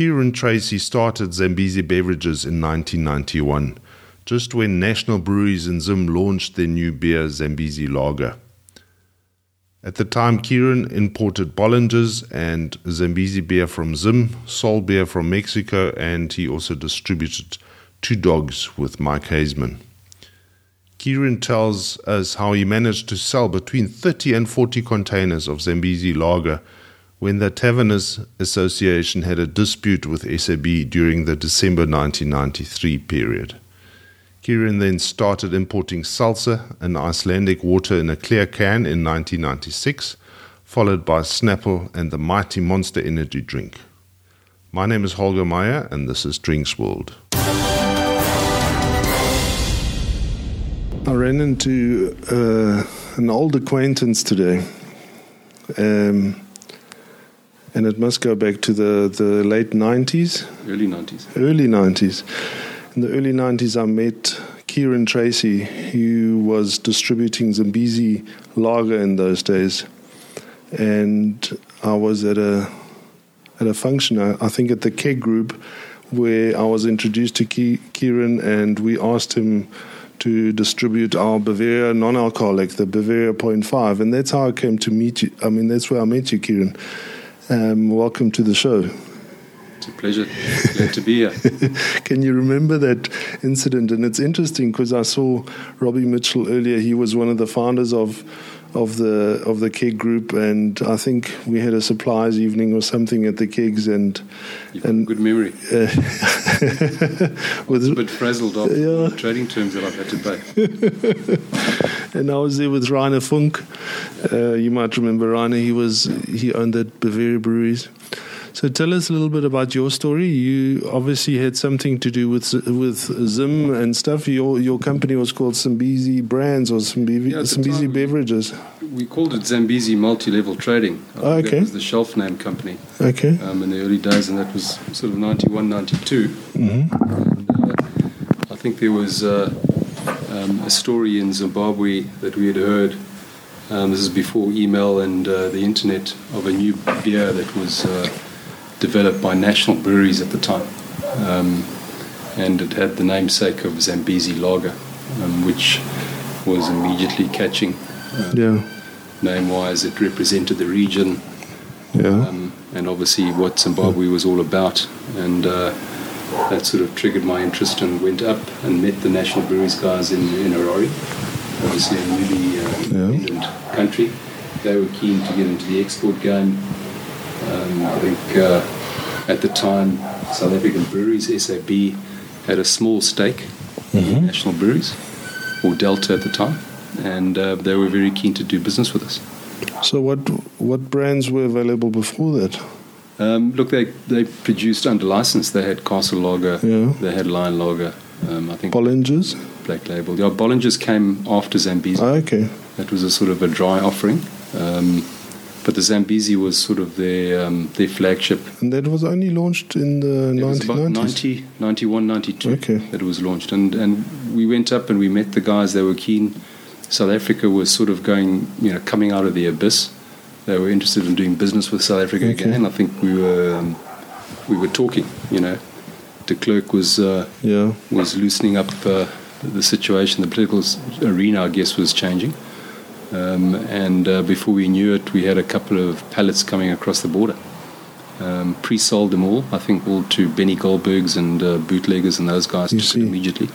Kieran Tracy started Zambezi Beverages in 1991, just when National Breweries in Zim launched their new beer, Zambezi Lager. At the time, Kieran imported Bohlinger's and Zambezi beer from Zim, Sol beer from Mexico, and he also distributed Two Dogs with Mike Haysman. Kieran tells us how he managed to sell between 30 and 40 containers of Zambezi lager when the Taverners Association had a dispute with SAB during the December 1993 period. Kieran then started importing seltzer and Icelandic water in a clear can in 1996, followed by Snapple and the mighty Monster Energy drink. My name is Holger Meyer, and this is Drinks World. I ran into uh, an old acquaintance today. Um, and it must go back to the, the late 90s. Early 90s. Early 90s. In the early 90s, I met Kieran Tracy, who was distributing Zambezi lager in those days. And I was at a at a function, I think at the Keg Group, where I was introduced to Kieran and we asked him to distribute our Bavaria non-alcoholic, the Bavaria 0.5. And that's how I came to meet you. I mean, that's where I met you, Kieran. Um, welcome to the show. It's a pleasure. Glad to be here. Can you remember that incident? And it's interesting because I saw Robbie Mitchell earlier. He was one of the founders of of the of the keg group, and I think we had a supplies evening or something at the kegs. And You've and good memory. Uh, with a bit frazzled off yeah. trading terms that I've had to pay. and I was there with Rainer Funk. Uh, you might remember Rainer. He was he owned that Bavaria Breweries. So tell us a little bit about your story. You obviously had something to do with with Zim and stuff. Your your company was called Zambezi Brands or Zambezi, yeah, Zambezi Beverages. We called it Zambezi Multi Level Trading. Oh, okay. That was the shelf name company. Okay. Um, in the early days, and that was sort of 91, 92. Mm-hmm. And, uh, I think there was uh, um, a story in Zimbabwe that we had heard. Um, this is before email and uh, the internet of a new beer that was uh, developed by national breweries at the time. Um, and it had the namesake of Zambezi Lager, um, which was immediately catching. Uh, yeah. Name wise, it represented the region. Yeah. Um, and obviously what Zimbabwe was all about. And uh, that sort of triggered my interest and went up and met the national breweries guys in, in Harare, obviously a newly uh, independent yeah. country. They were keen to get into the export game. Um, I think uh, at the time, South African breweries, SAB, had a small stake mm-hmm. in national breweries, or Delta at the time, and uh, they were very keen to do business with us. So, what what brands were available before that? Um, look, they they produced under license. They had Castle Lager, yeah. they had Lion Lager. Um, I think Bohlinger's, Black Label. Yeah, Bohlinger's came after Zambezi. Oh, okay. That was a sort of a dry offering. Um, but the Zambezi was sort of their um, their flagship. And that was only launched in the it 1990s? was about 90, 91, 92 okay. that it was launched. And, and we went up and we met the guys, they were keen. South Africa was sort of going, you know, coming out of the abyss. They were interested in doing business with South Africa okay. again. I think we were um, we were talking, you know. De Klerk was uh, yeah. was loosening up uh, the situation. The political arena, I guess, was changing. Um, and uh, before we knew it, we had a couple of pallets coming across the border. Um, pre-sold them all, I think, all to Benny Goldbergs and uh, bootleggers and those guys took it immediately.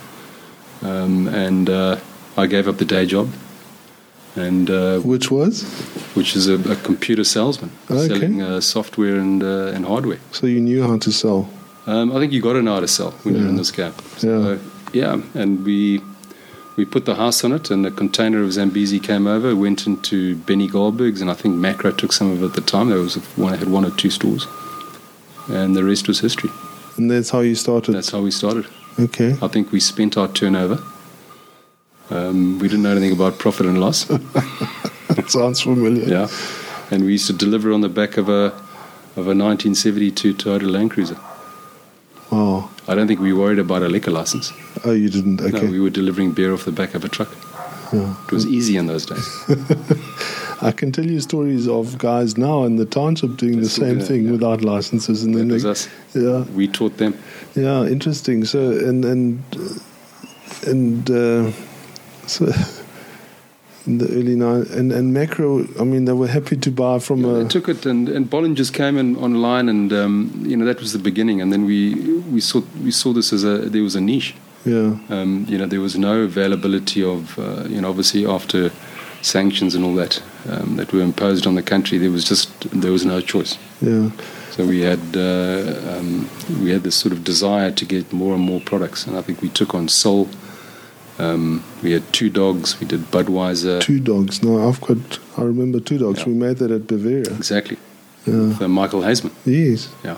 Um, and uh, I gave up the day job. And uh, which was, which is a, a computer salesman okay. selling uh, software and uh, and hardware. So you knew how to sell. Um, I think you got to know how to sell when yeah. you're in this game. So, yeah. yeah, and we we put the house on it, and a container of Zambezi came over, went into Benny Goldberg's, and I think Makro took some of it at the time. There was one had one or two stores, and the rest was history. And that's how you started. That's how we started. Okay. I think we spent our turnover. Um, we didn't know anything about profit and loss. that Sounds familiar. Yeah, and we used to deliver on the back of a of a 1972 Toyota Land Cruiser. Oh. I don't think we worried about a liquor license. Oh, you didn't? Okay. No, we were delivering beer off the back of a truck. Yeah. It was easy in those days. I can tell you stories of guys now in the township doing the same thing yeah. without licenses, and then That they, yeah, We taught them. yeah, interesting. So and and and uh, so in the early nine and and Makro, I mean, they were happy to buy from Yeah, a they took it, and, and Bohlingers came in online, and um, you know that was the beginning. And then we we saw we saw this as a there was a niche. yeah, Um, you know there was no availability of uh, you know obviously after sanctions and all that um, that were imposed on the country, there was just there was no choice. yeah, So we had uh, um, we had this sort of desire to get more and more products, and I think we took on Sol. Um, we had two dogs. We did Budweiser. two dogs. No, I've got. I remember two dogs. Yeah. We made that at Bavaria. Exactly. Yeah. For Michael Haysman. Yes. Yeah.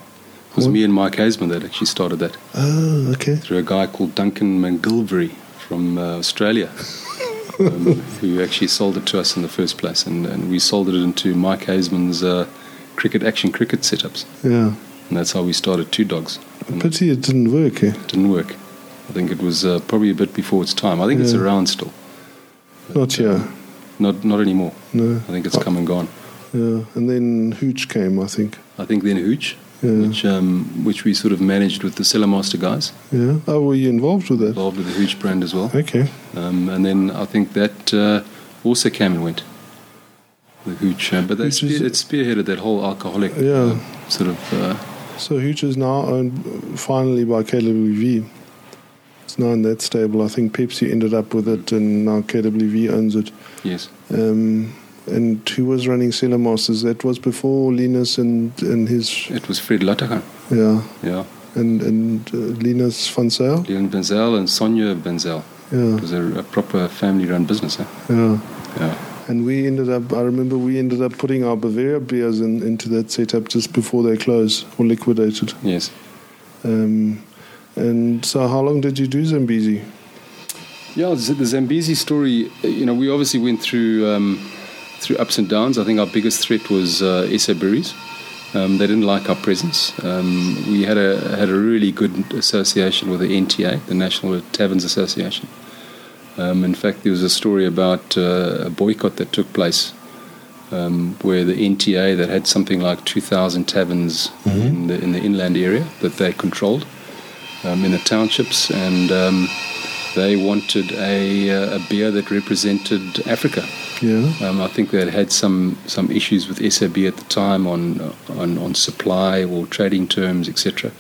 It was What? me and Mike Haysman that actually started that Oh, okay. through a guy called Duncan McGilvery from uh, Australia, um, who actually sold it to us in the first place. And, and we sold it into Mike Haysman's uh, cricket action cricket setups. Yeah. And that's how we started Two Dogs. And Pity it didn't work. Eh? it didn't work. I think it was uh, probably a bit before its time. I think it's around still. Not here. Not, not anymore. No. I think it's come and gone. Yeah. And then Hooch came, I think. I think then Hooch, Yeah. which, um, which we sort of managed with the Cellar Master guys, Yeah. Oh, were you involved with that? involved with the Hooch brand as well. Okay. Um, and then I think that uh, also came and went. The hooch, uh, but is- spear, it spearheaded that whole alcoholic Yeah. uh, sort of. Uh, So Hooch is now owned finally by KWV. It's now in that stable. I think Pepsi ended up with it, and now KWV owns it. yes, Um, and who was running Cellar Masters? That was before Linus and and his it was Fred Lattergan, yeah, yeah, and and uh, Linus van Zyl. Leon Benzel and Sonia Benzel. It Yeah, was a, a proper family-run business. Eh? yeah. Yeah, And we ended up. I remember we ended up putting our Bavaria beers in, into that setup just before they closed or liquidated. yes. Um, and so, how long did you do Zambezi? Yeah, the the Zambezi story. uh, You know, we obviously went through um, through ups and downs. I think our biggest threat was uh, SA Breweries. Um, they didn't like our presence. Um, we had a had a really good association with the NTA, the National Taverns Association. Um, in fact, there was a story about uh, a boycott that took place, um, where the NTA that had something like 2,000 taverns in the in the inland area that they controlled um, in the townships, and um, they wanted a, uh, a beer that represented Africa. Yeah, Um, I think they had had some, some issues with SAB at the time on, on, on supply or trading terms, etc.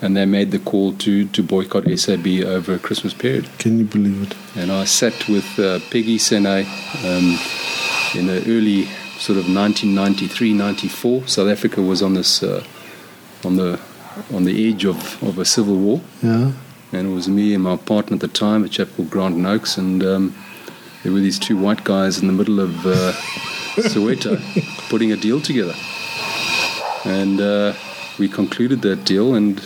And they made the call to, to boycott SAB over a Christmas period. can you believe it? And I sat with uh, Peggy Sene um, in the early sort of 1993, 94. South Africa was on this uh, on the on the edge of, of a civil war Yeah, and it was me and my partner at the time, a chap called Grant Noakes, and um, there were these two white guys in the middle of uh, Soweto putting a deal together. And uh, we concluded that deal, and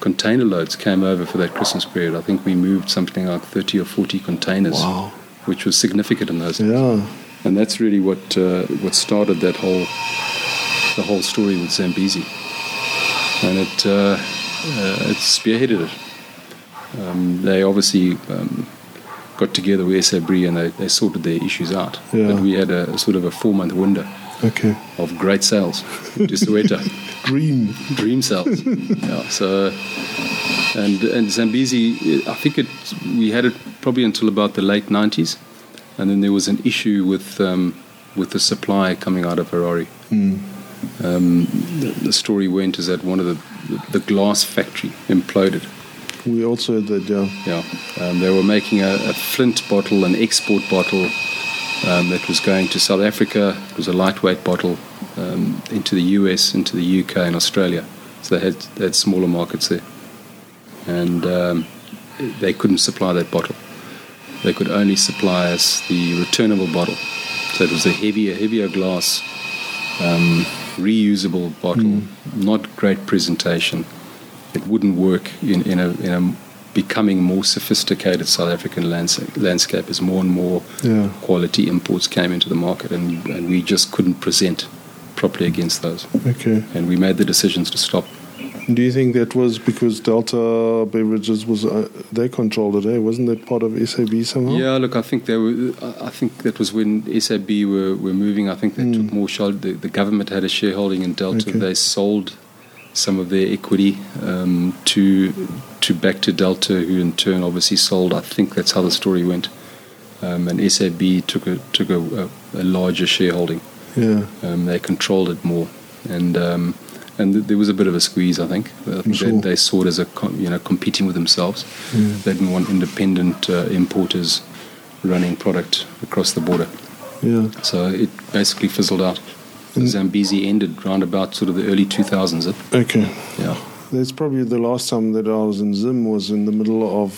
container loads came over for that Christmas period. I think we moved something like 30 or 40 containers, wow. which was significant in those days. Yeah, And that's really what uh, what started that whole the whole story with Zambezi, and it uh, uh, it spearheaded it. Um, they obviously um, got together with Sabri and they, they sorted their issues out. Yeah. But we had a, sort of a four month window okay. of great sales to Soweto Dream. dream cells. yeah, so and and Zambezi, I think it we had it probably until about the late nineties, and then there was an issue with um, with the supply coming out of Harare. Mm. Um, the, the story went is that one of the the glass factory imploded. We also had that, yeah. Yeah, um, they were making a, a Flint bottle, an export bottle um, that was going to South Africa. It was a lightweight bottle um, into the US, into the UK, and Australia. So they had, they had smaller markets there, and um, they couldn't supply that bottle. They could only supply us the returnable bottle. So it was a heavier, heavier glass, um, reusable bottle, mm. not great presentation it wouldn't work in, in, a, in a becoming more sophisticated South African lands, landscape as more and more Yeah. quality imports came into the market, and, and we just couldn't present properly against those. Okay. And we made the decisions to stop. Do you think that was because Delta Beverages was uh, they controlled it? Eh? Wasn't that part of SAB somehow? Yeah, look, I think they were. I think that was when SAB were, were moving. I think they Mm. took more share. The, the government had a shareholding in Delta. Okay. They sold some of their equity um, to to back to Delta, who in turn obviously sold. I think that's how the story went. Um, and SAB took a took a, a, a larger shareholding. Yeah. Um, they controlled it more, and um, and th- there was a bit of a squeeze. I think. I think Sure. they, they saw it as a com- you know competing with themselves. Yeah. They didn't want independent uh, importers running product across the border. Yeah. So it basically fizzled out. The. Zambezi ended round about sort of the early 2000s. It, Okay. yeah. That's probably the last time that I was in Zim was in the middle of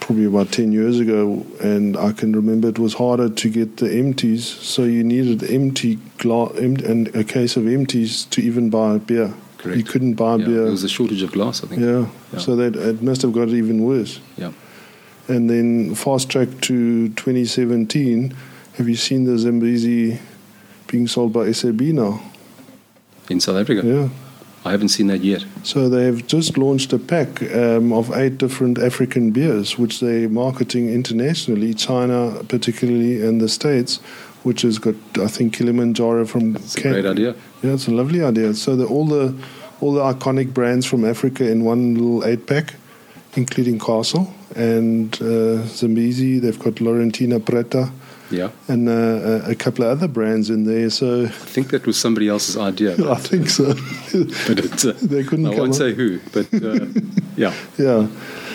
probably about 10 years ago and I can remember it was harder to get the empties so you needed empty glass and a case of empties to even buy beer. Correct. You couldn't buy yeah. beer. There was a shortage of glass, I think. yeah. Yeah. So that it must have got even worse. Yeah. And then fast track to 2017, have you seen the Zambezi being sold by SAB now? In South Africa. Yeah. I haven't seen that yet. So they have just launched a pack um, of eight different African beers, which they're marketing internationally, China particularly, and the States, which has got I think Kilimanjaro from. It's a great idea. Yeah, it's a lovely idea. So the, all the all the iconic brands from Africa in one little eight pack, including Castle and uh, Zambezi. They've got Laurentina Preta Yeah. and uh, a, a couple of other brands in there. So I think that was somebody else's idea. I think so. But it, uh, They couldn't I won't up- say who, but uh, yeah. Yeah.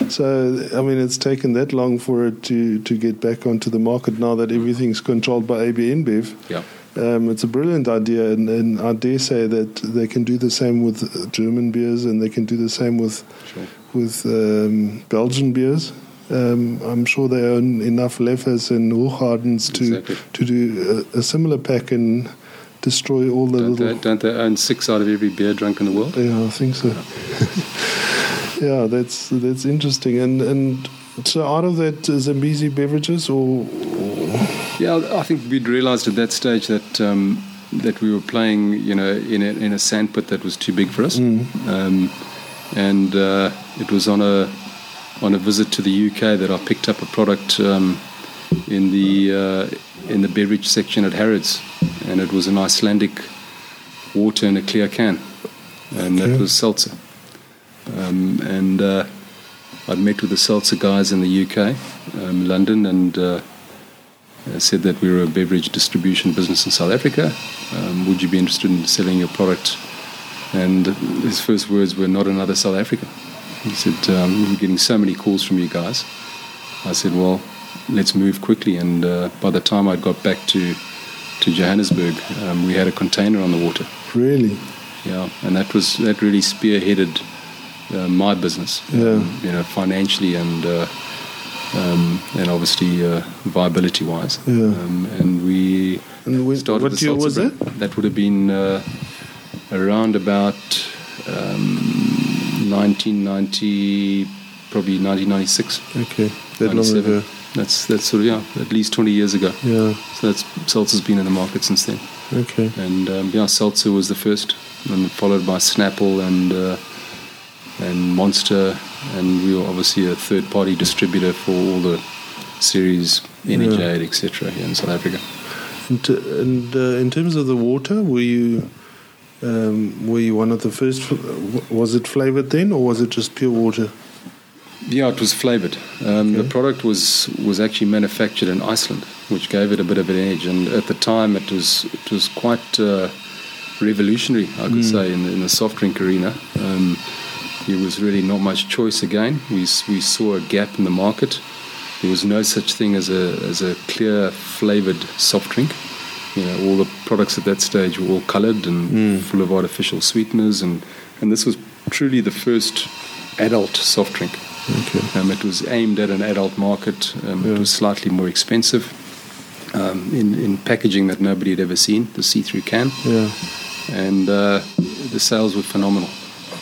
So, I mean, it's taken that long for it to, to get back onto the market now that everything's controlled by AB InBev. Yeah. Um, it's a brilliant idea, and, and I dare say that they can do the same with German beers, and they can do the same with Sure. with um, Belgian beers. Um, I'm sure they own enough Leffes and Hoegaardens to Exactly. to do a, a similar pack and destroy all the Don't they, little. don't they own six out of every beer drunk in the world? Yeah, I think so. yeah, that's that's interesting. And and so out of that uh, Zambezi beverages, or, Yeah, I think we'd realised at that stage that um, that we were playing, you know, in a, in a sandpit that was too big for us, um, and uh, it was on a on a visit to the UK that I picked up a product um, in the uh, in the beverage section at Harrods, and it was an Icelandic water in a clear can, and Okay. that was seltzer. Um, and uh, I'd met with the seltzer guys in the UK, um, London, and uh, said that we were a beverage distribution business in South Africa. Um, would you be interested in selling your product? And his first words were, "Not another South Africa." He said, um, "We're getting so many calls from you guys." I said, "Well, let's move quickly." And uh, by the time I got back to to Johannesburg, um, we had a container on the water. really? Yeah, and that was that really spearheaded uh, my business. Yeah. um, you know, financially and uh, um, and obviously uh, viability wise. Yeah. Um, and we And started what year was that? That would have been uh, around about um, 1990, probably 1996. Okay, that long ago. That's that's sort of yeah, at least 20 years ago. Yeah. So that's seltzer's been in the market since then. Okay. And um, yeah, seltzer was the first, and followed by Snapple and uh, and Monster, and we were obviously a third-party distributor for all the series, Energy Yeah. Etc. here in South Africa. And, t- and uh, in terms of the water, were you um, were you one of the first? Was it flavored then, or was it just pure water? Yeah, it was flavored. Um, The product was was actually manufactured in Iceland, which gave it a bit of an edge. And at the time, it was it was quite uh, revolutionary, I could say, in the, in the soft drink arena. Um, there was really not much choice. Again, we we saw a gap in the market. There was no such thing as a as a clear flavored soft drink. You know, all the products at that stage were all coloured and full of artificial sweeteners, and and this was truly the first adult soft drink. Okay. Um, it was aimed at an adult market. Um, Yeah. It was slightly more expensive um, in, in packaging that nobody had ever seen, the see through can. Yeah. And uh, the sales were phenomenal.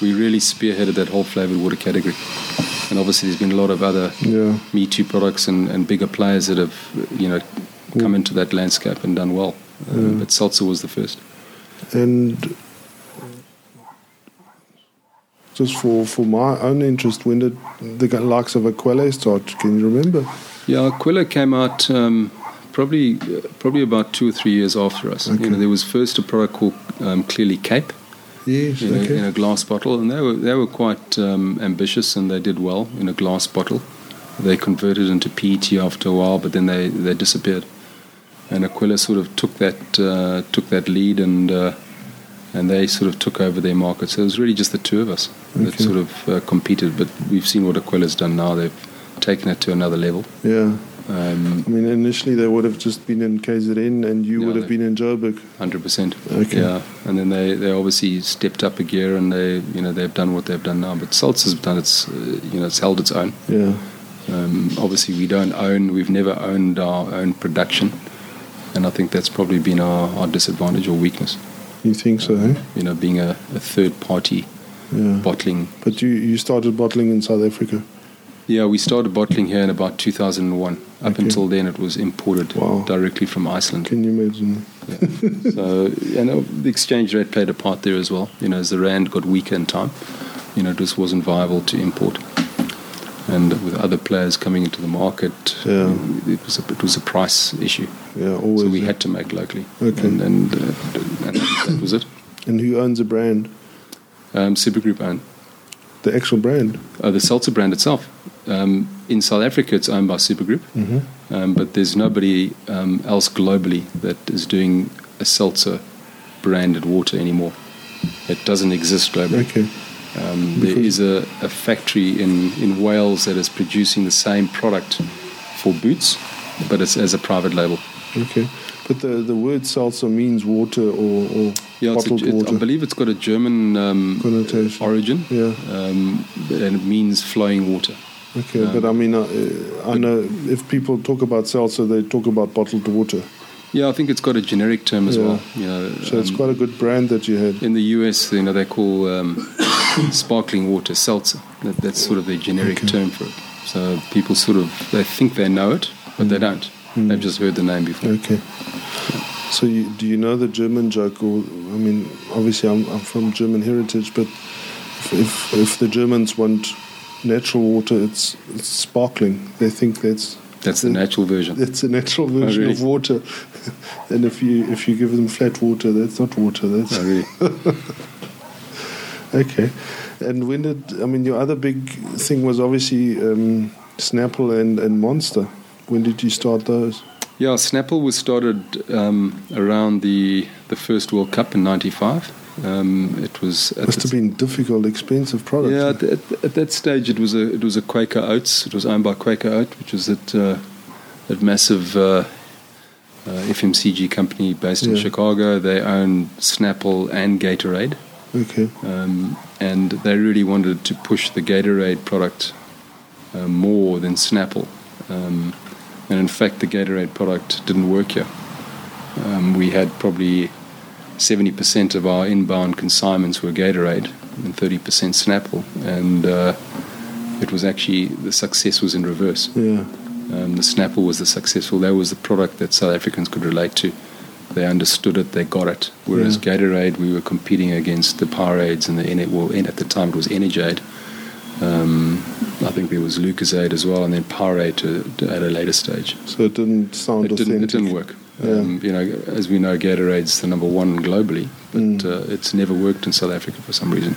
We really spearheaded that whole flavored water category. And obviously, there's been a lot of other Yeah. Me Too products and, and bigger players that have, you know, come Mm. into that landscape and done well. Um. But seltzer was the first. And just for, for my own interest, when did the likes of Aquelle start? Can you remember? Yeah, Aquelle came out um, probably uh, probably about two or three years after us. Okay. You know, there was first a product called um, Clearly Cape Yes, in, okay. a, in a glass bottle, and they were they were quite um, ambitious and they did well in a glass bottle. They converted into PET after a while, but then they, they disappeared. And Aquelle sort of took that uh, took that lead and uh, and they sort of took over their market. So it was really just the two of us that sort of uh, competed. But we've seen what Aquelle's done now. They've taken it to another level. yeah. Um, I mean, initially they would have just been in KZN and you Yeah, would have been in Joburg. Hundred percent. Okay. Yeah, and then they, they obviously stepped up a gear, and they you know they've done what they've done now. But Seltzer's done its uh, you know it's held its own. Yeah. Um, obviously, we don't own. We've never owned our own production, and I think that's probably been our, our disadvantage or weakness. You think so, eh? You know, being a, a third party Yeah. bottling. But you, you started bottling in South Africa. Yeah, we started bottling here in about 2001. Up Okay. until then, it was imported Wow. directly from Iceland. Can you imagine? so you know the exchange rate played a part there as well. You know, as the rand got weaker in time, you know, it just wasn't viable to import. And with other players coming into the market, Yeah. it was a, it was a price issue. Yeah, always. so we eh? had to make locally, Okay. and and, uh, and that was it. And who owns the brand? Um, Supergroup owned The actual brand. uh, the seltzer brand itself. Um, in South Africa, it's owned by Supergroup, Mm-hmm. um, but there's nobody um, else globally that is doing a seltzer branded water anymore. It doesn't exist globally. Okay. Um, there is a, a factory in, in Wales that is producing the same product for Boots, but it's as a private label. Okay. But the, the word seltzer means water or, or Yeah, a, bottled it, water. I believe it's got a German um, Connotation. origin, Yeah. um, and it means flowing water. Okay, Um, but I mean, uh, I know if people talk about seltzer, they talk about bottled water. Yeah, I think it's got a generic term as Yeah. well. You know, So it's um, quite a good brand that you had. in the US, you know, they call um, sparkling water seltzer. That, that's sort of their generic Okay. term for it. So people sort of they think they know it, but they don't. Mm. They've just heard the name before. Okay. So you, do you know the German joke? Or I mean, obviously I'm, I'm from German heritage, but if, if if the Germans want natural water, it's, it's sparkling. They think that's That's the natural version. that's the natural version really? of water. and if you if you give them flat water, that's not water. That's Oh, really? okay. And when did I mean your other big thing was obviously um, Snapple and, and Monster. When did you start those? Yeah, Snapple was started um, around the the first World Cup in '95. Um, it was Must have been difficult, expensive products. Yeah, at, at, at that stage it was a it was a Quaker Oats. It was owned by Quaker Oat, which was that uh, that massive uh, uh, FMCG company based in Chicago. They owned Snapple and Gatorade, Okay. um, and they really wanted to push the Gatorade product uh, more than Snapple. Um, and in fact, the Gatorade product didn't work here. Um, we had probably 70% of our inbound consignments were Gatorade and 30% Snapple. And uh, it was actually, the success was in reverse. Yeah. Um, the Snapple was the successful, that was the product that South Africans could relate to. They understood it, they got it. Whereas Yeah. Gatorade, we were competing against the Powerades and the, Ener- well, at the time it was Energade. Um, I think there was Lucozade as well, and then Powerade to, to, at a later stage. So it didn't sound It didn't, it didn't work. Yeah. Um, you know, as we know, Gatorade's the number one globally, but Mm. uh, it's never worked in South Africa for some reason.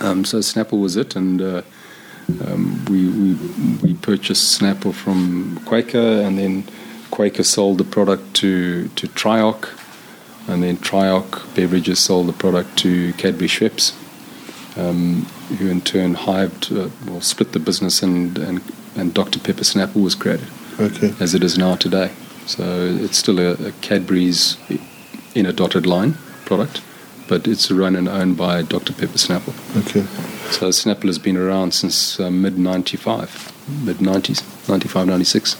Um, so Snapple was it, and uh, um, we, we we purchased Snapple from Quaker, and then Quaker sold the product to to Triarc, and then Triarc Beverages sold the product to Cadbury Schweppes, um, who in turn hived, uh, well, split the business, and, and and Dr Pepper Snapple was created Okay. as it is now today. So it's still a, a Cadbury's in a dotted line product, but it's run and owned by Dr. Pepper Snapple. Okay. So Snapple has been around since uh, mid 95, mid 90s, 95, 96,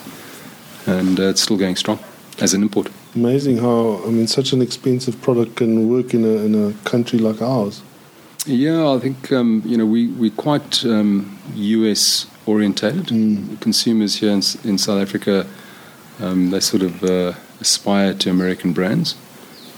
and uh, it's still going strong as an import. Amazing how I mean such an expensive product can work in a in a country like ours. Yeah, I think um, you know we we quite um, US orientated. Mm. Consumers here in, in South Africa, um, they sort of uh, aspire to American brands,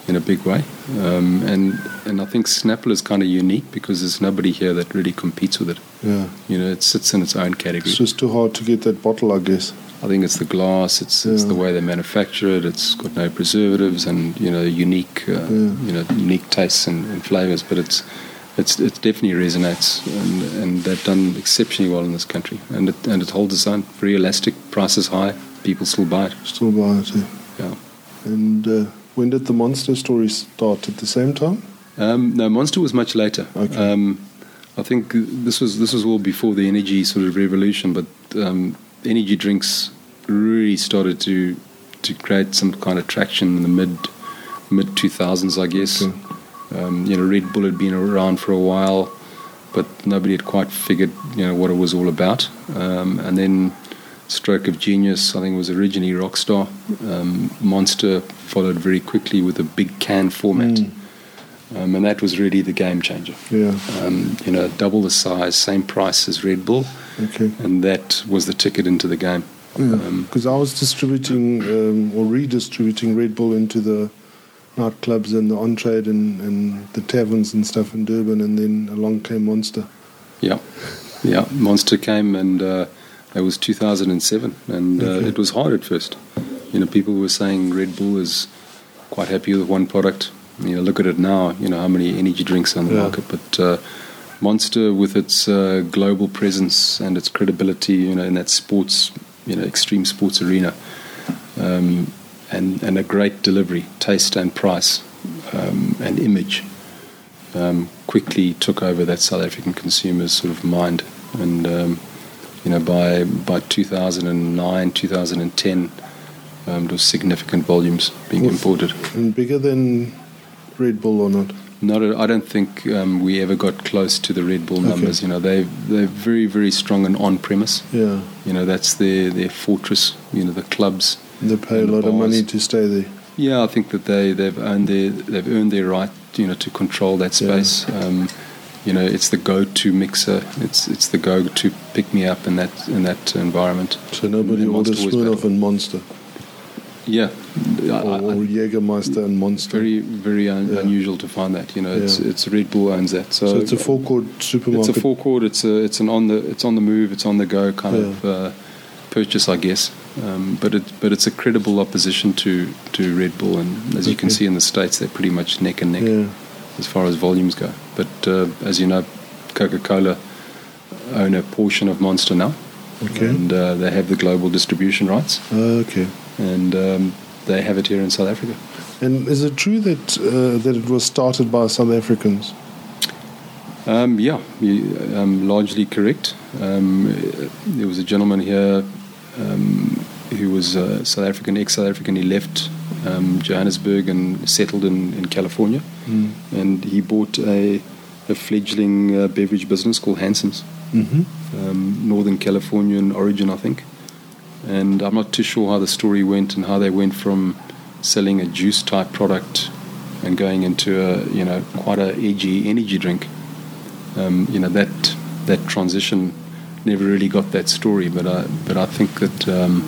in a big way. Um, and and I think Snapple is kind of unique because there's nobody here that really competes with it. Yeah. You know, it sits in its own category. It's just too hard to get that bottle, I guess. I think it's the glass, it's, it's the way they manufacture it. It's got no preservatives and you know unique, uh, Yeah. you know unique tastes and, and flavors. But it's it's it definitely resonates, and, and they've done exceptionally well in this country. And it and it holds its own. Very elastic, prices high, people still buy it. Still buy it. Yeah. Yeah. And uh, when did the monster story start? At the same time? Um, no, Monster was much later. Okay. Um, I think this was this was all before the energy sort of revolution, but um, energy drinks really started to to create some kind of traction in the mid mid two thousands, I guess. Okay. Um, you know, Red Bull had been around for a while, but nobody had quite figured you know what it was all about. Um, and then, stroke of genius, I think it was originally Rockstar. Um, Monster followed very quickly with a big can format. Mm. Um, and that was really the game changer. Yeah. Um, you know, double the size, same price as Red Bull, Okay. and that was the ticket into the game. Um, Because I was distributing um, or redistributing Red Bull into the nightclubs and the on trade and, and the taverns and stuff in Durban, and then along came Monster. yeah, yeah. Monster came, and uh, that was 2007, and uh, Okay. it was hard at first. You know, people were saying Red Bull is quite happy with one product. You know, look at it now. You know how many energy drinks are on the Yeah. market, but uh, Monster, with its uh, global presence and its credibility, you know, in that sports, you know, extreme sports arena, um, and and a great delivery, taste and price, um, and image, um, quickly took over that South African consumer's sort of mind, and um, you know, by by 2009, 2010, um, there was significant volumes being imported. And bigger than Red Bull or not? Not, a, I don't think um, we ever got close to the Red Bull Okay. numbers. You know, they they're very very strong and on premise. Yeah. You know, that's their their fortress. You know, the clubs. They pay a the lot of money to stay there. Yeah, I think that they they've earned their they've earned their right. You know, to control that Yeah. space. Um, you know, it's the go-to mixer. It's it's the go-to pick me up in that in that environment. So nobody And orders Smirnoff and Monster. Yeah, Or, or Jägermeister and Monster. very very un- Yeah. unusual to find that. You know, it's Yeah. it's Red Bull owns that. so it's a forecourt supermarket. It's a forecourt. It's a it's an on the it's on the move. It's on the go kind of uh, purchase, I guess. Um, but it but it's a credible opposition to to Red Bull, and as you can see in the states, they're pretty much neck and neck Yeah. As far as volumes go. But uh, as you know, Coca Cola own a portion of Monster now, Okay. and uh, they have the global distribution rights, okay. and um, they have it here in South Africa. And is it true that uh, that it was started by South Africans? Um, yeah, you, um, largely correct. Um, there was a gentleman here um, who was uh, South African, ex-South African. He left um, Johannesburg and settled in, in California, Mm. and he bought a, a fledgling uh, beverage business called Hansen's, Mm-hmm. um, Northern Californian origin, I think. And I'm not too sure how the story went and how they went from selling a juice type product and going into a you know quite a edgy energy drink. Um, you know that that transition never really got that story, but I but I think that um,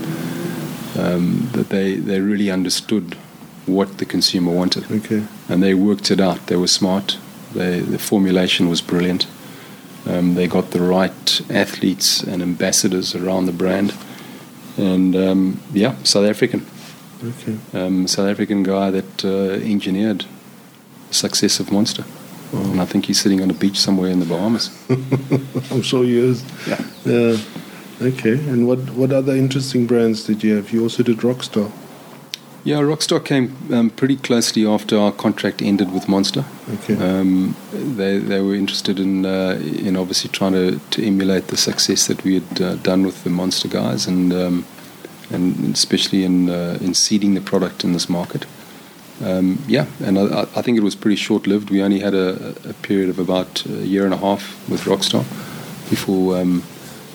um, that they they really understood what the consumer wanted Okay. and they worked it out. They were smart. They, the formulation was brilliant. Um, they got the right athletes and ambassadors around the brand, and um, yeah, South African, Okay. um, South African guy that uh, engineered the success of Monster, and I think he's sitting on a beach somewhere in the Bahamas. I'm sure he is. Yeah. Yeah. Okay. And what what other interesting brands did you have? You also did Rockstar. Yeah, Rockstar came um, pretty closely after our contract ended with Monster. Okay. Um, they they were interested in uh, in obviously trying to, to emulate the success that we had uh, done with the Monster guys, and um, and especially in uh, in seeding the product in this market. Um, yeah, and I, I think it was pretty short lived. We only had a, a period of about a year and a half with Rockstar before um,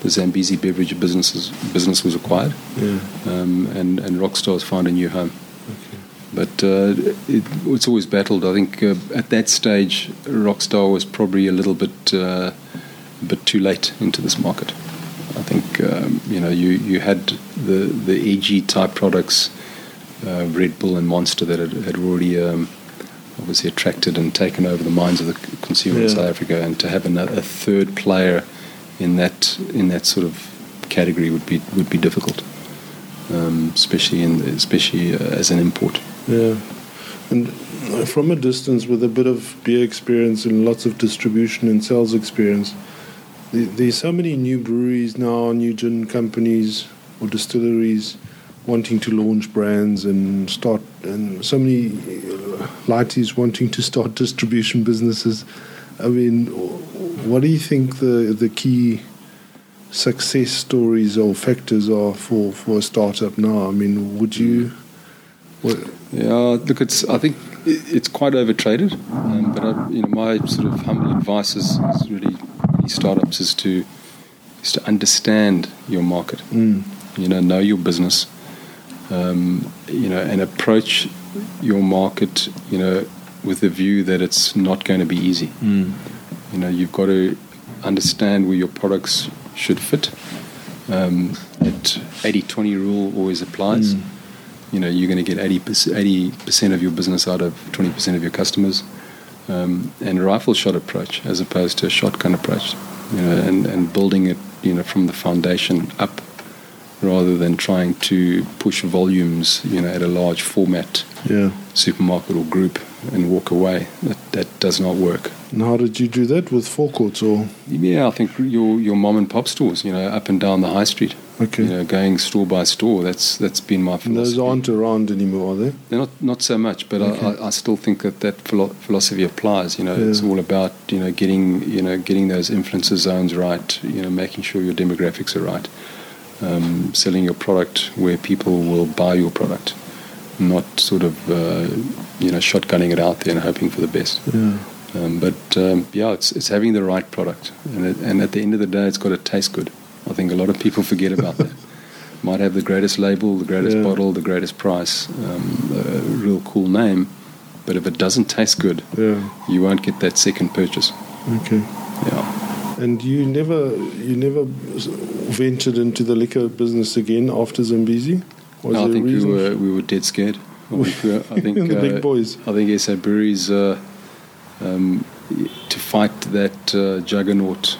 the Zambezi beverage business business was acquired, yeah. um, and and Rockstar has found a new home. Okay. But uh, it, it's always battled. I think uh, at that stage, Rockstar was probably a little bit, uh, a bit too late into this market. I think um, you know you, you had the the EG type products, uh, Red Bull and Monster that had, had already um, obviously attracted and taken over the minds of the consumer in South Africa, and to have another, a third player in that in that sort of category would be would be difficult, um, especially in especially uh, as an import. Yeah. And uh, from a distance, with a bit of beer experience and lots of distribution and sales experience, the- there's so many new breweries now, new gin companies or distilleries wanting to launch brands and start, and so many uh, lighties wanting to start distribution businesses. I mean, what do you think the the key success stories or factors are for, for a startup now? I mean, would you? What, Yeah, look, it's. I think it's quite overtraded, um, but I, you know, my sort of humble advice is, is really startups is to is to understand your market. mm, You know, know your business. Um, you know, and approach your market. You know, with the view that it's not going to be easy. mm, You know, you've got to understand where your products should fit. Um, that 80-20 rule always applies. Mm. You know, you're going to get 80 percent of your business out of 20% of your customers. Um, and a rifle shot approach as opposed to a shotgun approach. You know, and, and building it, you know, from the foundation up rather than trying to push volumes, you know, at a large format yeah. supermarket or group and walk away. That, that does not work. And how did you do that with forecourts or? Yeah, I think your your mom and pop stores, you know, up and down the high street, Okay. you know, going store by store. That's that's been my philosophy. those aren't around anymore, are they? They're not not so much, but Okay. I, I, I still think that that philo- philosophy applies. You know, it's all about you know getting you know getting those influencer zones right. You know, making sure your demographics are right. Um, selling your product where people will buy your product, not sort of uh, you know shotgunning it out there and hoping for the best. Yeah. Um, but um, yeah, it's it's having the right product, and it, and at the end of the day, it's got to taste good. I think a lot of people forget about that. Might have the greatest label, the greatest Yeah. bottle, the greatest price, um, a real cool name, but if it doesn't taste good, Yeah. you won't get that second purchase. Okay. Yeah. And you never, you never ventured into the liquor business again after Zambezi? Was No, I think we were we were dead scared. I think, we were- I think the big uh, boys. I think SA Breweries uh, um, to fight that uh, juggernaut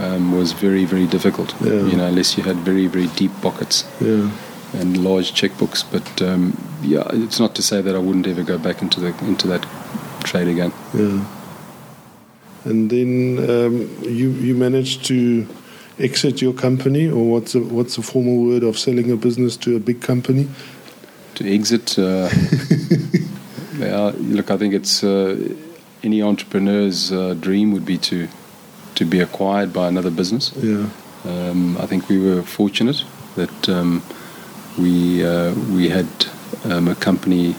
um, was very very difficult. Yeah. You know, unless you had very very deep pockets. Yeah. and large checkbooks. But um, yeah, it's not to say that I wouldn't ever go back into the into that trade again. Yeah. And then um, you you managed to exit your company, or what's a, what's the formal word of selling a business to a big company? To exit, uh, yeah, look, I think it's uh, any entrepreneur's uh, dream would be to to be acquired by another business. Yeah. Um, I think we were fortunate that um, we uh, we had um, a company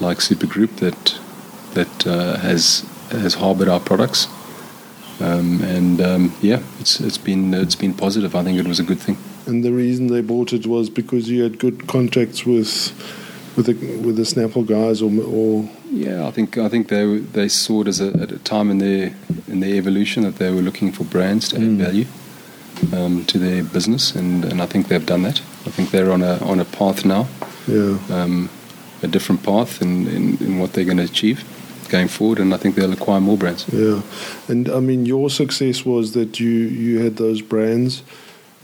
like Supergroup that that uh, has has harboured our products, um, and um, yeah, it's it's been it's been positive. I think it was a good thing. And the reason they bought it was because you had good contacts with with the with the Snapple guys, or or Yeah, I think I think they they saw it as a, at a time in their in their evolution that they were looking for brands to add Mm. value um, to their business, and, and I think they've done that. I think they're on a on a path now. yeah. um, a different path in, in, in what they're going to achieve going forward, and I think they'll acquire more brands. Yeah, and I mean, your success was that you you had those brands,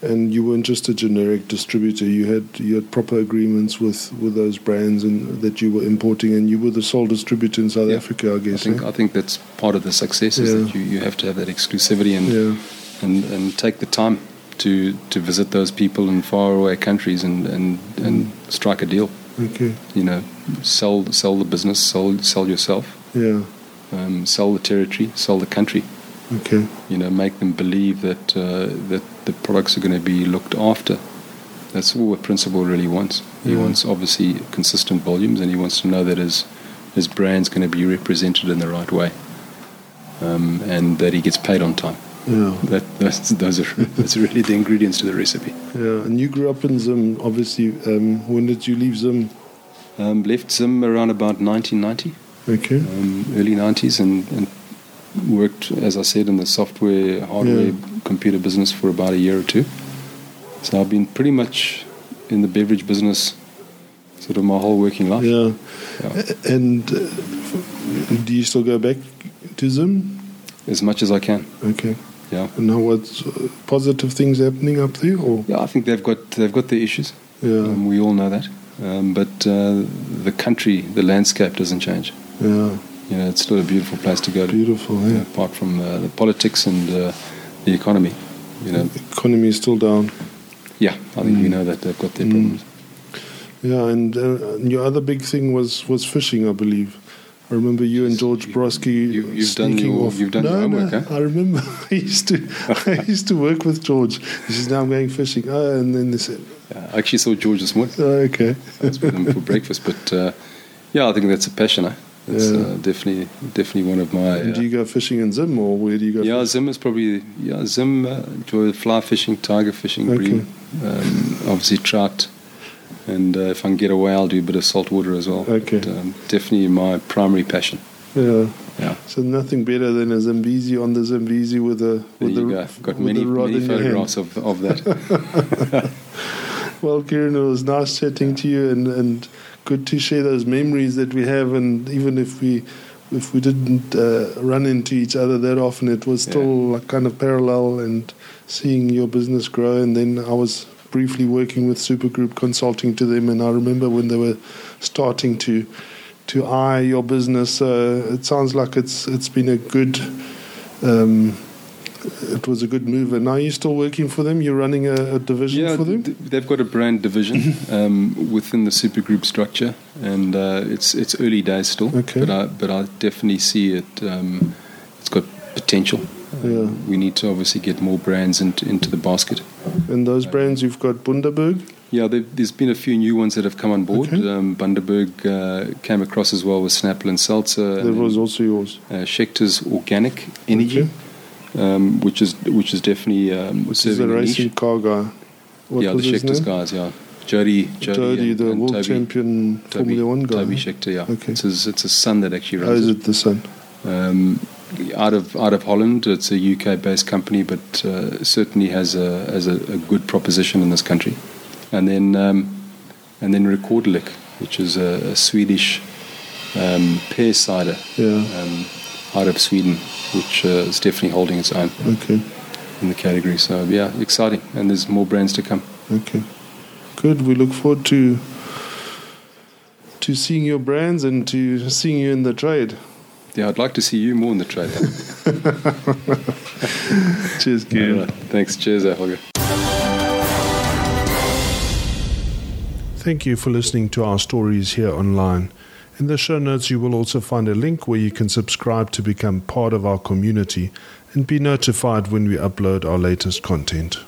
and you weren't just a generic distributor. You had you had proper agreements with with those brands, and that you were importing, and you were the sole distributor in South Yeah. Africa, I I guess. think eh? I think that's part of the success is Yeah. that you, you have to have that exclusivity and, yeah, and and take the time to to visit those people in faraway countries and and, and strike a deal. okay, You know, sell sell the business, sell sell yourself, yeah, um, sell the territory, sell the country. okay, you know, make them believe that uh, that the products are going to be looked after. That's all a principal really wants. He Yeah. wants obviously consistent volumes, and he wants to know that his his brand's going to be represented in the right way, um, and that he gets paid on time. yeah, That that's, those are that's really the ingredients to the recipe. yeah. And you grew up in Zim, obviously. Um, when did you leave Zim? Um, left Zim around about 1990, Okay, um, early 90s, and, and worked, as I said, in the software, hardware, Yeah. computer business for about a year or two. So I've been pretty much in the beverage business sort of my whole working life. yeah. Yeah. And uh, Do you still go back to Zim? as much as I can. Okay. Yeah. And now what's uh, positive things happening up there? Or Yeah, I think they've got they've got their issues. yeah, Um, we all know that. Um, but uh, the country, the landscape doesn't change. Yeah, You know, it's still a beautiful place to go to. beautiful. Yeah. apart from uh, the politics and uh, the economy. You know, Economy is still down. yeah, I think we Mm. know that they've got their Mm. problems. Yeah, and, uh, and your other big thing was was fishing, I believe. I remember you and George Broski you- you've done your- off. you've done no, your homework, no, huh? I remember I used to I used to work with George. He says, "Now I'm going fishing." Oh, and then they said, Yeah, I actually saw George this morning. oh, "Okay." I was with him for breakfast. But uh, yeah, I think that's a passion. Eh? It's Yeah. uh, definitely definitely one of my. And do you go fishing in Zim, or where do you go? yeah, fishing? Zim is probably yeah Zim. Uh, enjoy fly fishing, tiger fishing, Okay. bream, um, obviously trout, and uh, if I can get away, I'll do a bit of saltwater as well. Okay. But, um, definitely my primary passion. Yeah. Yeah. So nothing better than a Zambezi on the Zambezi with a with the go. Got with many many in your hand. photographs of, of that. Well, Kieran, it was nice chatting to you, and, and good to share those memories that we have. And even if we if we didn't uh, run into each other that often, it was still Yeah. like kind of parallel and seeing your business grow. And then I was briefly working with Supergroup, consulting to them, and I remember when they were starting to to eye your business. Uh, it sounds like it's it's been a good. Um, it was a good move, and are you still working for them? You're running a, a division yeah, for them. th- they've got a brand division um, within the supergroup structure, and uh, it's it's early days still. Okay. But I but I definitely see it. Um, it's got potential. Yeah. We need to obviously get more brands into into the basket. And those brands, you've got Bundaberg. Yeah, there, there's been a few new ones that have come on board. Okay. Um, Bundaberg uh, came across as well with Snapple and Seltzer. That and was also yours. uh, Scheckter's Organic Energy, Okay. Um, which is which is definitely um, Which is a serving a niche. racing car guy. What yeah, the Scheckter's name? guys. Yeah, Jody, Jody, Jody, and, the and world Toby, champion Toby, Formula One guy. Toby? Scheckter. Yeah, Okay. it's his it's his son that actually Oh, runs is it. the son? Um, out of out of Holland, it's a UK based company, but uh, certainly has a has a, a good proposition in this country. And then um, and then Rekorderlig, which is a, a Swedish um, pear cider Yeah. Out of Sweden, which uh, is definitely holding its own Okay. in the category. So yeah, exciting, and there's more brands to come. Okay. Good. We look forward to to seeing your brands and to seeing you in the trade. Yeah, I'd like to see you more in the trade. Cheers. All right. Thanks. Cheers, uh, Holger. Thank you for listening to our stories here online. In the show notes, you will also find a link where you can subscribe to become part of our community and be notified when we upload our latest content.